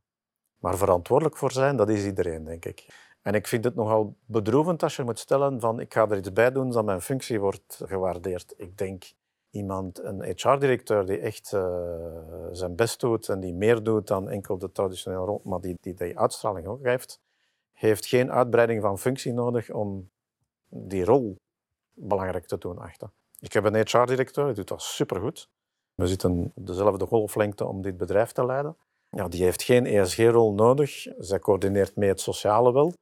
Maar verantwoordelijk voor zijn, dat is iedereen, denk ik. En ik vind het nogal bedroevend als je moet stellen van ik ga er iets bij doen dat mijn functie wordt gewaardeerd. Ik denk iemand, een HR-directeur die echt uh, zijn best doet en die meer doet dan enkel de traditionele rol, maar die, die die uitstraling ook heeft, heeft geen uitbreiding van functie nodig om die rol belangrijk te doen achter. Ik heb een HR-directeur, die doet dat supergoed. We zitten dezelfde golflengte om dit bedrijf te leiden. Ja, die heeft geen ESG-rol nodig. Zij coördineert mee het sociale wel.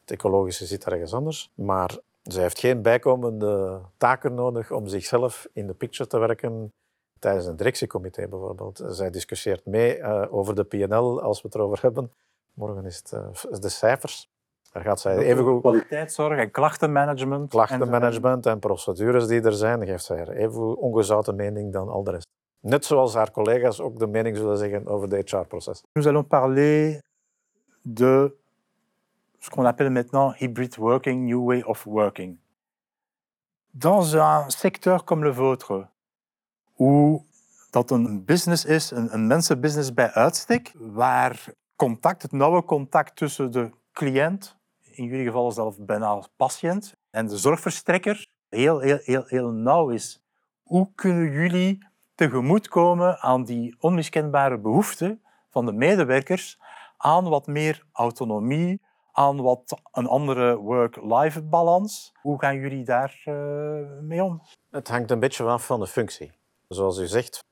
Het ecologische zit ergens anders. Maar zij heeft geen bijkomende taken nodig om zichzelf in de picture te werken tijdens een directiecomité bijvoorbeeld. Zij discussieert mee uh, over de PNL als we het erover hebben. Morgen is het uh, de cijfers. Daar gaat zij even goed... Kwaliteitszorg en klachtenmanagement. Klachtenmanagement en, en procedures die er zijn, geeft zij er even ongezouten mening dan al de rest. Net zoals haar collega's ook de mening zullen zeggen over het HR-proces. Nous allons parler de ce qu'on appelle maintenant hybrid working, new way of working. Dans un secteur comme le vôtre, où dat een business is, een, een mensenbusiness bij uitstek, waar contact, het nauwe contact tussen de cliënt, in jullie geval zelf bijna patiënt, en de zorgverstrekker heel, heel, heel, heel nauw is. Hoe kunnen jullie tegemoetkomen aan die onmiskenbare behoefte van de medewerkers aan wat meer autonomie, aan wat een andere work-life balans. Hoe gaan jullie daar uh, mee om? Het hangt een beetje af van de functie. Zoals u zegt,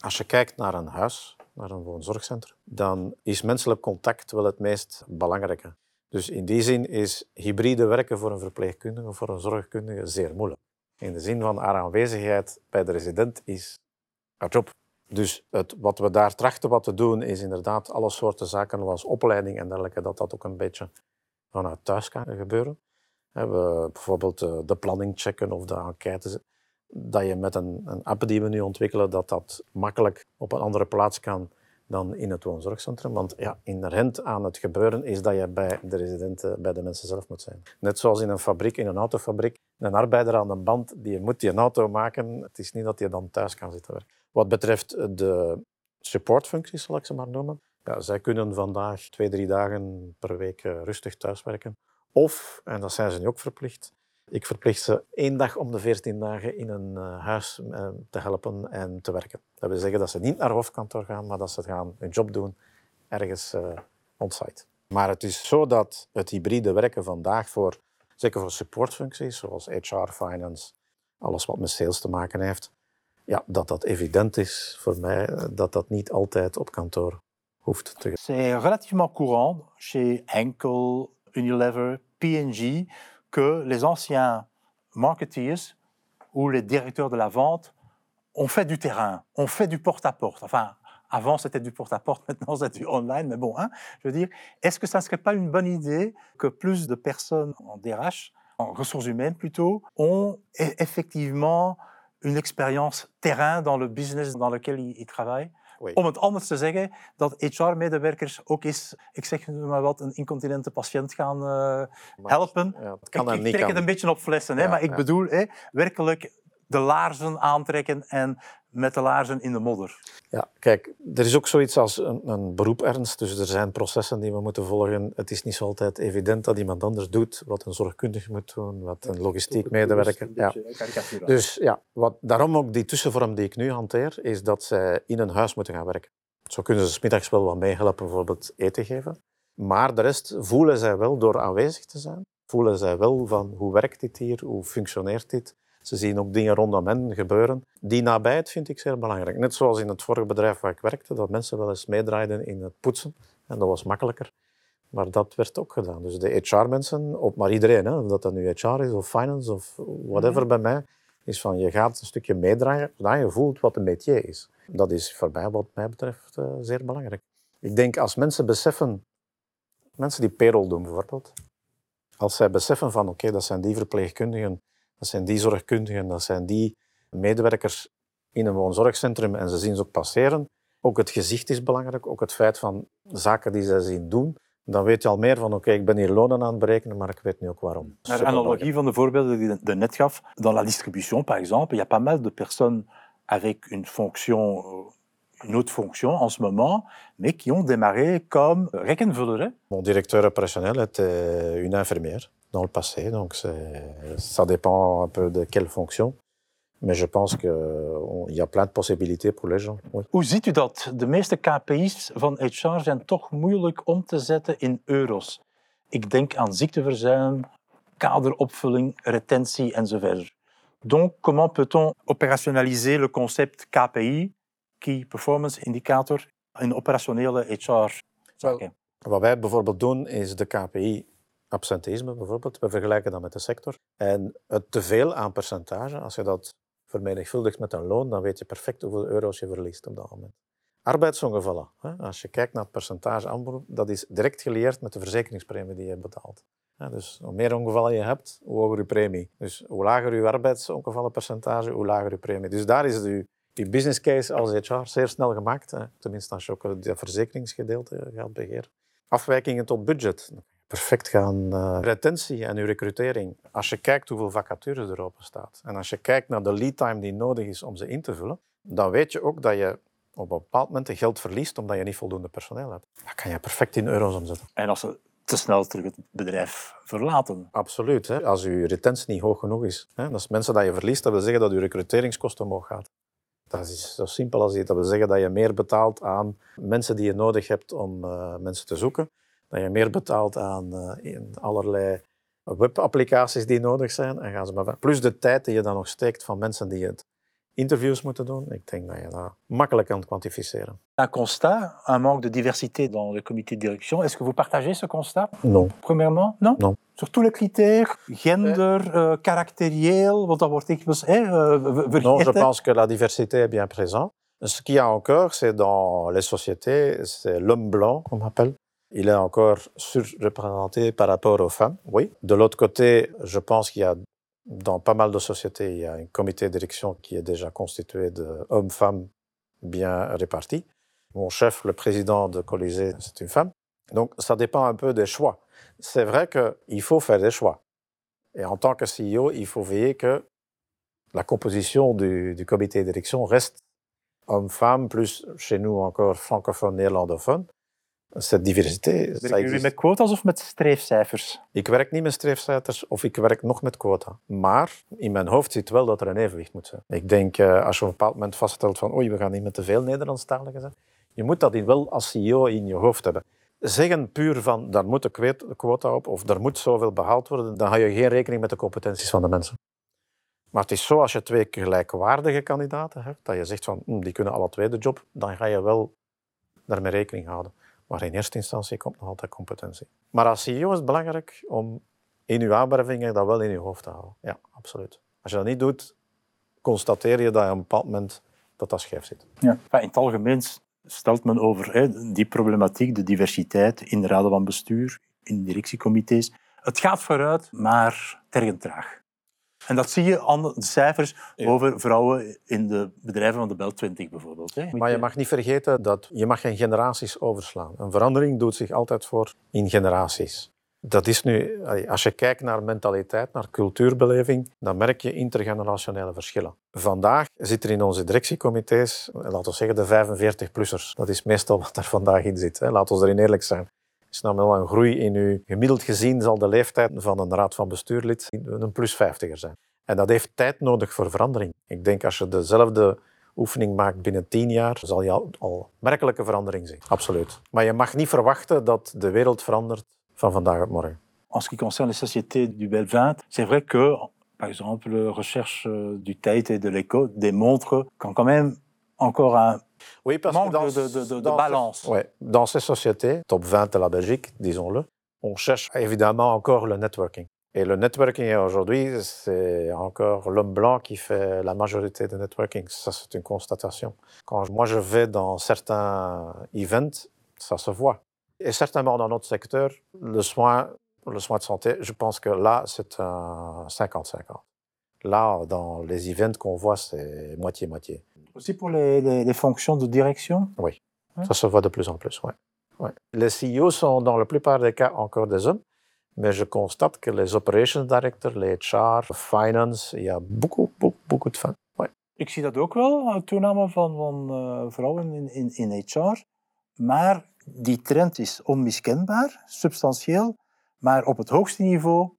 als je kijkt naar een huis, naar een woonzorgcentrum, dan is menselijk contact wel het meest belangrijke. Dus in die zin is hybride werken voor een verpleegkundige of voor een zorgkundige zeer moeilijk. In de zin van haar aanwezigheid bij de resident is job. Dus het, wat we daar trachten wat te doen, is inderdaad alle soorten zaken, zoals opleiding en dergelijke, dat dat ook een beetje vanuit thuis kan gebeuren. We bijvoorbeeld eh, de planning checken of de enquêtes. Dat je met een, een app die we nu ontwikkelen, dat dat makkelijk op een andere plaats kan dan in het woonzorgcentrum. Want ja, inherent aan het gebeuren is dat je bij de residenten, bij de mensen zelf moet zijn. Net zoals in een fabriek, in een autofabriek, een arbeider aan een band, die moet een auto maken. Het is niet dat je dan thuis kan zitten werken. Wat betreft de supportfuncties, zal ik ze maar noemen, ja, zij kunnen vandaag twee, drie dagen per week eh, rustig thuiswerken. Of, en dat zijn ze nu ook verplicht, ik verplicht ze één dag om de veertien dagen in een uh, huis uh, te helpen en te werken. Dat wil zeggen dat ze niet naar hoofdkantoor gaan, maar dat ze gaan hun job doen ergens uh, on-site. Maar het is zo dat het hybride werken vandaag voor, zeker voor supportfuncties, zoals HR, finance, alles wat met sales te maken heeft, ja, dat dat evident is voor mij, dat dat niet altijd op kantoor hoeft te C'est relativement courant chez Henkel, Unilever, P&G que les anciens marketeers ou les directeurs de la vente ont fait du terrain, ont fait du porte-à-porte. Enfin, avant c'était du porte-à-porte, maintenant c'est du online, mais bon, hein, je veux dire, est-ce que ça ne serait pas une bonne idée que plus de personnes en DRH, en ressources humaines plutôt, ont e- effectivement une expérience terrain dans le business dans lequel ils, ils travaillent? Oui. Om het anders te zeggen, dat HR-medewerkers ook eens, ik zeg maar wat, een incontinente patiënt gaan eh, helpen. Ja, het kan ik ik trek het een beetje op flessen, hè, maar ik bedoel hè, werkelijk de laarzen aantrekken en met de laarzen in de modder. Ja, kijk, er is ook zoiets als een, een beroep ernst. Dus er zijn processen die we moeten volgen. Het is niet zo altijd evident dat iemand anders doet wat een zorgkundige moet doen, wat een logistiek medewerker. Ja. Dus ja, wat, daarom ook die tussenvorm die ik nu hanteer, is dat zij in een huis moeten gaan werken. Zo kunnen ze 's middags wel wat meehelpen, bijvoorbeeld eten geven. Maar de rest voelen zij wel door aanwezig te zijn. Voelen zij wel van hoe werkt dit hier, hoe functioneert dit. Ze zien ook dingen rondom hen gebeuren. Die nabijheid vind ik zeer belangrijk. Net zoals in het vorige bedrijf waar ik werkte, dat mensen wel eens meedraaiden in het poetsen. En dat was makkelijker. Maar dat werd ook gedaan. Dus de HR-mensen, op maar iedereen, hè, of dat dat nu HR is of finance of whatever bij mij, is van je gaat een stukje meedraaien, zodat je voelt wat een métier is. Dat is voor mij, wat mij betreft, eh, zeer belangrijk. Ik denk als mensen beseffen, mensen die payroll doen bijvoorbeeld, als zij beseffen van oké, dat zijn die verpleegkundigen, dat zijn die zorgkundigen, dat zijn die medewerkers in een woonzorgcentrum en ze zien ze ook passeren. Ook het gezicht is belangrijk, ook het feit van zaken die zij zien doen. Dan weet je al meer van oké, ik ben hier lonen aan het berekenen, maar ik weet nu ook waarom. Naar analogie van de voorbeelden die je net gaf, dans la distribution par exemple, il y a pas mal de personnes avec une fonction, euh, une autre fonction en ce moment, mais qui ont démarré comme rekkenvuller. hè. Mon directeur opérationnel était une infirmière dans le passé, donc ça dépend un peu de quelle fonction. Mais je pense qu'il y a plein de possibilités pour les gens. oui. Hoe ziet u dat? De meeste KPI's van HR zijn toch moeilijk om te zetten in euro's. Ik denk aan ziekteverzuim, kaderopvulling, retentie enzovoort. Donc, comment peut-on opérationnaliser le concept KPI, Key Performance Indicator, in operationele HR-zaken? Wat wij bijvoorbeeld doen, is de KPI absenteïsme bijvoorbeeld. We vergelijken dat met de sector. En het teveel aan percentage, als je dat vermenigvuldigt met een loon, dan weet je perfect hoeveel euro's je verliest op dat moment. Arbeidsongevallen, hè, als je kijkt naar het percentage aanberoep, dat is direct gelieerd met de verzekeringspremie die je betaalt. Ja, dus hoe meer ongevallen je hebt, hoe hoger je premie. Dus hoe lager je arbeidsongevallenpercentage, hoe lager je premie. Dus daar is je, je business case als HR zeer snel gemaakt. Hè. Tenminste, als je ook het verzekeringsgedeelte gaat beheren. Afwijkingen tot budget. Perfect gaan. eh, retentie en uw recrutering. Als je kijkt hoeveel vacatures er open staat en als je kijkt naar de lead time die nodig is om ze in te vullen, dan weet je ook dat je op een bepaald moment geld verliest omdat je niet voldoende personeel hebt. Dat kan je perfect in euro's omzetten. En als ze te snel terug het bedrijf verlaten. Absoluut. Hè. Als je retentie niet hoog genoeg is, hè, dat is mensen dat je verliest, dat wil zeggen dat je recruteringskosten omhoog gaat. Dat is zo simpel als dit. Dat wil zeggen dat je meer betaalt aan mensen die je nodig hebt om eh, mensen te zoeken. Dat je meer betaalt aan eh, allerlei webapplicaties die nodig zijn. En gaan ze maar. Plus de tijd die je dan nog steekt van mensen die het interviews moeten doen. Ik denk dat je dat makkelijk kan kwantificeren. Un constat, un manque de diversité dans le comité de direction. Est-ce que vous partagez ce constat? Non. Premièrement, non? Non. Sur tous les critères, gender, euh, caractériel, want dat wordt dikwijls eh, Non, je pense que la diversité est bien présente. Ce qu'il y a encore, c'est dans les sociétés, c'est l'homme blanc, on m'appelle. Il est encore surreprésenté par rapport aux femmes, oui. De l'autre côté, je pense qu'il y a, dans pas mal de sociétés, il y a un comité de direction qui est déjà constitué d'hommes-femmes bien répartis. Mon chef, le président de Colisée, c'est une femme. Donc, ça dépend un peu des choix. C'est vrai qu'il faut faire des choix. Et en tant que CEO, il faut veiller que la composition du, comité de direction reste homme-femme, plus chez nous encore francophone, néerlandophone. Cette diversité, ça Werken jullie met quota's of met streefcijfers? Ik werk niet met streefcijfers of ik werk nog met quota. Maar in mijn hoofd zit wel dat er een evenwicht moet zijn. Ik denk, eh, als je op een bepaald moment vaststelt van oei, we gaan niet met te veel Nederlandstaligen zijn. Je moet dat wel als CEO in je hoofd hebben. zeggen puur van daar moet een quota op of er moet zoveel behaald worden, dan hou je geen rekening met de competenties van de mensen. Maar het is zo als je twee gelijkwaardige kandidaten hebt, dat je zegt van hm, die kunnen alle twee de job, dan ga je wel daarmee rekening houden. Maar in eerste instantie komt nog altijd competentie. Maar als CEO is het belangrijk om in je aanwervingen dat wel in je hoofd te houden. Ja, absoluut. Als je dat niet doet, constateer je dat je op een bepaald moment dat dat scheef zit. Ja. In het algemeen stelt men over hè, die problematiek, de diversiteit in de raden van bestuur, in directiecomité's. Het gaat vooruit, maar tergend traag. En dat zie je aan de cijfers over vrouwen in de bedrijven van de Bel 20 bijvoorbeeld. Hè. Maar je mag niet vergeten dat je mag geen generaties overslaan. Een verandering doet zich altijd voor in generaties. Dat is nu, als je kijkt naar mentaliteit, naar cultuurbeleving, dan merk je intergenerationele verschillen. Vandaag zit er in onze directiecomité's, laten we zeggen de 45-plussers. Dat is meestal wat er vandaag in zit. Laten we erin eerlijk zijn. Er is namelijk wel een groei in u. Gemiddeld gezien zal de leeftijd van een raad van bestuurlid een plus 50er zijn. En dat heeft tijd nodig voor verandering. Ik denk als je dezelfde oefening maakt binnen tien jaar, zal je al, al merkelijke verandering zien. Absoluut. Maar je mag niet verwachten dat de wereld verandert van vandaag op morgen. En ce qui concerne les sociétés du Bel 20, c'est vrai que, par exemple, la recherche euh, du Tate et de l'ECO démontre qu'on quand même encore un oui, parce manque que dans, de, de, de, de dans balance. Ouais, dans ces sociétés, top 20 de la Belgique, disons-le, on cherche évidemment encore le networking. Et le networking aujourd'hui, c'est encore l'homme blanc qui fait la majorité du networking. Ça, c'est une constatation. Quand moi je vais dans certains events, ça se voit. Et certainement dans notre secteur, le soin, le soin de santé, je pense que là, c'est un 50-50. Là, dans les events qu'on voit, c'est moitié-moitié. Aussi pour les, les, les, fonctions de direction Oui, ouais. ça se voit de plus en plus. Ouais. Ouais. Les CEO sont dans la plupart des cas encore des hommes, mais je constate que les operations directors, les HR, finance, il y a beaucoup, beaucoup, beaucoup de femmes. Ouais. Ik zie dat ook wel, een toename van, van uh, vrouwen in, in, in HR. Maar die trend is onmiskenbaar, substantieel, maar op het hoogste niveau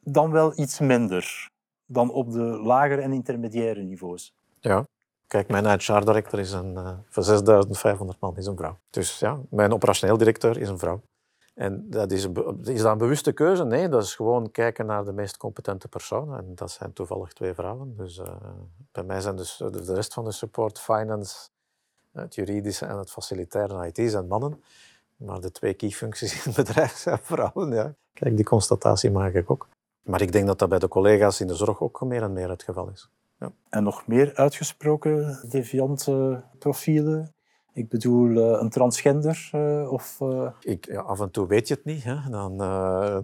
dan wel iets minder dan op de lagere en intermediaire niveaus. Ja, kijk, mijn HR-director is een, uh, voor 6500 man is een vrouw. Dus ja, mijn operationeel directeur is een vrouw. En dat is, is dat een bewuste keuze? Nee, dat is gewoon kijken naar de meest competente personen. En dat zijn toevallig twee vrouwen. Dus uh, bij mij zijn dus de rest van de support, finance, het juridische en het facilitaire IT zijn mannen. Maar de twee key-functies in het bedrijf zijn vrouwen. Ja. Kijk, die constatatie maak ik ook. Maar ik denk dat dat bij de collega's in de zorg ook meer en meer het geval is. En nog meer uitgesproken deviante profielen? Ik bedoel, uh, een transgender uh, of... Uh... Ik, ja, af en toe weet je het niet, hè? Dan,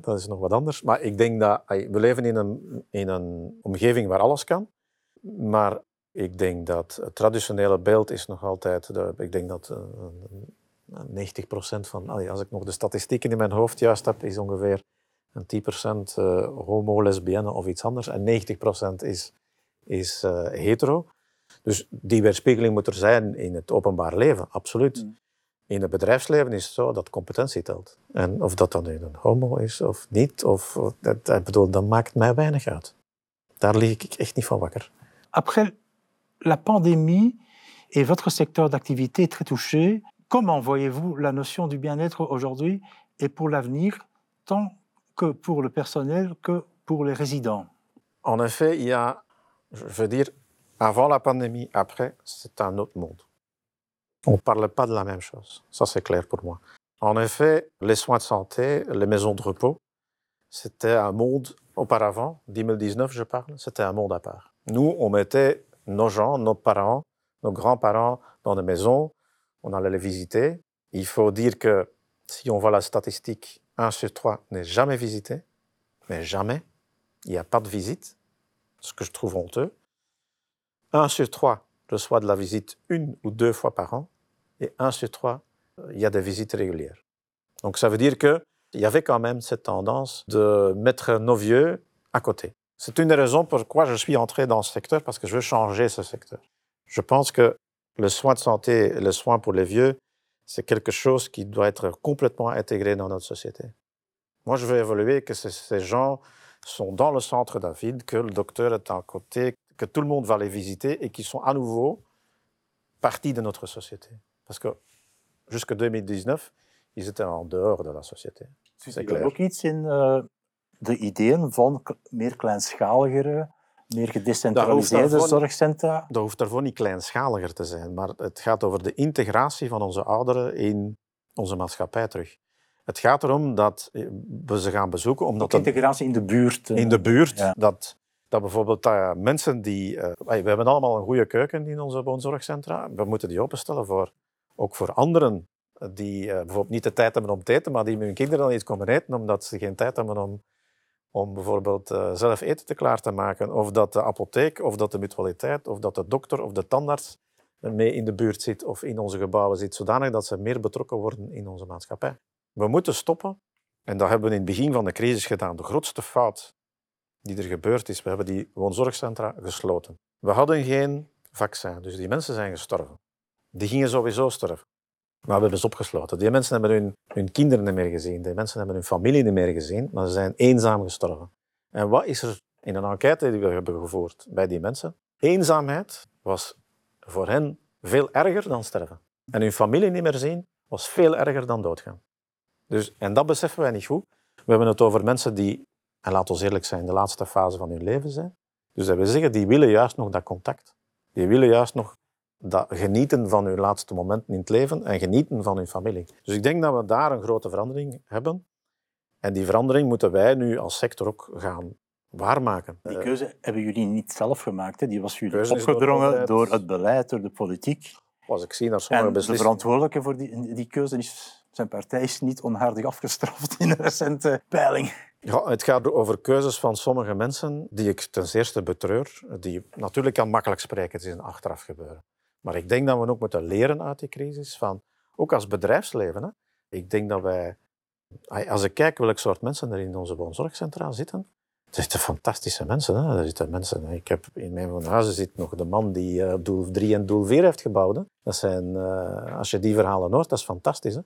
dat is nog wat anders. Maar ik denk dat... We leven in een, in een omgeving waar alles kan. Maar ik denk dat het traditionele beeld is nog altijd... Ik denk dat 90% van... Als ik nog de statistieken in mijn hoofd juist heb, is ongeveer een 10% homo, lesbienne of iets anders. En 90% is, is hetero. Dus die weerspiegeling moet er zijn in het openbaar leven, absoluut. Mm. In het bedrijfsleven is het zo dat competentie telt. En of dat dan nu een homo is of niet, of, dat, ik bedoel, dat maakt mij weinig uit. Daar lig ik echt niet van wakker. Après la pandémie et votre secteur d'activité très touché, comment voyez-vous la notion du bien-être aujourd'hui et pour l'avenir, tant que pour le personnel que pour les résidents En effet, il y a, je veux dire, avant la pandémie, après, c'est un autre monde. On ne parlait pas de la même chose. Ça, c'est clair pour moi. En effet, les soins de santé, les maisons de repos, c'était un monde auparavant, 2019 je parle, c'était un monde à part. Nous, on mettait nos gens, nos parents, nos grands-parents dans des maisons, on allait les visiter. Il faut dire que si on voit la statistique, 1 sur 3 n'est jamais visité, mais jamais. Il n'y a pas de visite, ce que je trouve honteux. 1 sur 3 reçoit de la visite une ou deux fois par an, et 1 sur 3, il y a des visites régulières. Donc ça veut dire qu'il y avait quand même cette tendance de mettre nos vieux à côté. C'est une des raisons pourquoi je suis entré dans ce secteur, parce que je veux changer ce secteur. Je pense que le soin de santé, le soin pour les vieux, c'est quelque chose qui doit être complètement intégré dans notre société. Moi, je veux évoluer, que ces gens sont dans le centre d'un vide, que le docteur est à côté, que tout le monde va les visiter et qui sont à nouveau partie de notre société. Parce que jusqu'en 2019, die zitten en dehors de la société. Ziet er ook iets in uh, de ideeën van meer kleinschaligere, meer gedecentraliseerde dat zorgcentra? Dat hoeft daarvoor niet kleinschaliger te zijn, maar het gaat over de integratie van onze ouderen in onze maatschappij terug. Het gaat erom dat we ze gaan bezoeken. Omdat ook integratie in de buurt. In de buurt. Dat, dat bijvoorbeeld uh, mensen die... Uh, we hebben allemaal een goede keuken in onze woonzorgcentra. We moeten die openstellen voor, ook voor anderen die uh, bijvoorbeeld niet de tijd hebben om te eten, maar die met hun kinderen dan iets komen eten omdat ze geen tijd hebben om, om bijvoorbeeld zelf eten te klaar te maken. Of dat de apotheek, of dat de mutualiteit, of dat de dokter of de tandarts mee in de buurt zit of in onze gebouwen zit, zodanig dat ze meer betrokken worden in onze maatschappij. We moeten stoppen, en dat hebben we in het begin van de crisis gedaan. De grootste fout die er gebeurd is, we hebben die woonzorgcentra gesloten. We hadden geen vaccin, dus die mensen zijn gestorven. Die gingen sowieso sterven. Maar we hebben ze opgesloten. Die mensen hebben hun, hun kinderen niet meer gezien. Die mensen hebben hun familie niet meer gezien, maar ze zijn eenzaam gestorven. En wat is er in een enquête die we hebben gevoerd bij die mensen? Eenzaamheid was voor hen veel erger dan sterven. En hun familie niet meer zien was veel erger dan doodgaan. Dus, en dat beseffen wij niet goed. We hebben het over mensen die, en laten we eerlijk zijn, de laatste fase van hun leven zijn. Dus dat wil zeggen, die willen juist nog dat contact. Die willen juist nog dat genieten van hun laatste momenten in het leven en genieten van hun familie. Dus ik denk dat we daar een grote verandering hebben. En die verandering moeten wij nu als sector ook gaan waarmaken. Die keuze hebben jullie niet zelf gemaakt. Hè? Die was jullie opgedrongen door, het beleid, door de politiek. Als ik zie naar sommige beslissingen... de verantwoordelijke voor die, die keuze is, zijn partij is niet onhaardig afgestraft in een recente peiling. Ja, het gaat over keuzes van sommige mensen die ik ten eerste betreur. Die natuurlijk kan makkelijk spreken, het is een achteraf gebeuren. Maar ik denk dat we ook moeten leren uit die crisis, van, ook als bedrijfsleven. Hè. Ik denk dat wij, als ik kijk welk soort mensen er in onze woonzorgcentra zitten, er zitten fantastische mensen. Hè. Er zitten mensen. Ik heb in mijn woonhuizen zit nog de man die uh, doel 3 en doel 4 heeft gebouwd. Dat zijn, uh, als je die verhalen hoort, dat is fantastisch. Hè.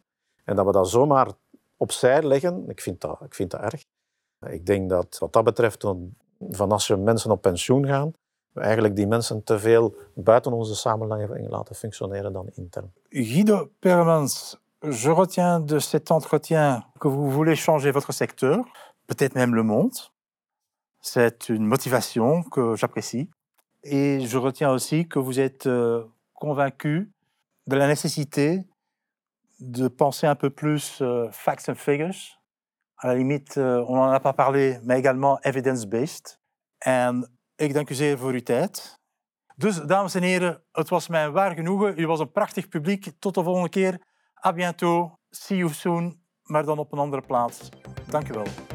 En dat we dat zomaar opzij leggen, ik vind dat, ik vind dat erg. Ik denk dat wat dat betreft, van als je mensen op pensioen gaan, we eigenlijk die mensen te veel buiten onze samenleving laten functioneren dan intern. Guido Permans, je retiens de cet entretien que vous voulez changer votre secteur, peut-être même le monde. C'est une motivation que j'apprécie. Et je retiens aussi que vous êtes euh, convaincu de la nécessité de penser un peu plus euh, facts and figures. À la limite, euh, on n'en a pas parlé, mais également evidence-based. En Ik dank u zeer voor uw tijd. Dus, dames en heren, het was mij waar genoegen. U was een prachtig publiek. Tot de volgende keer. A bientôt. See you soon. Maar dan op een andere plaats. Dank u wel.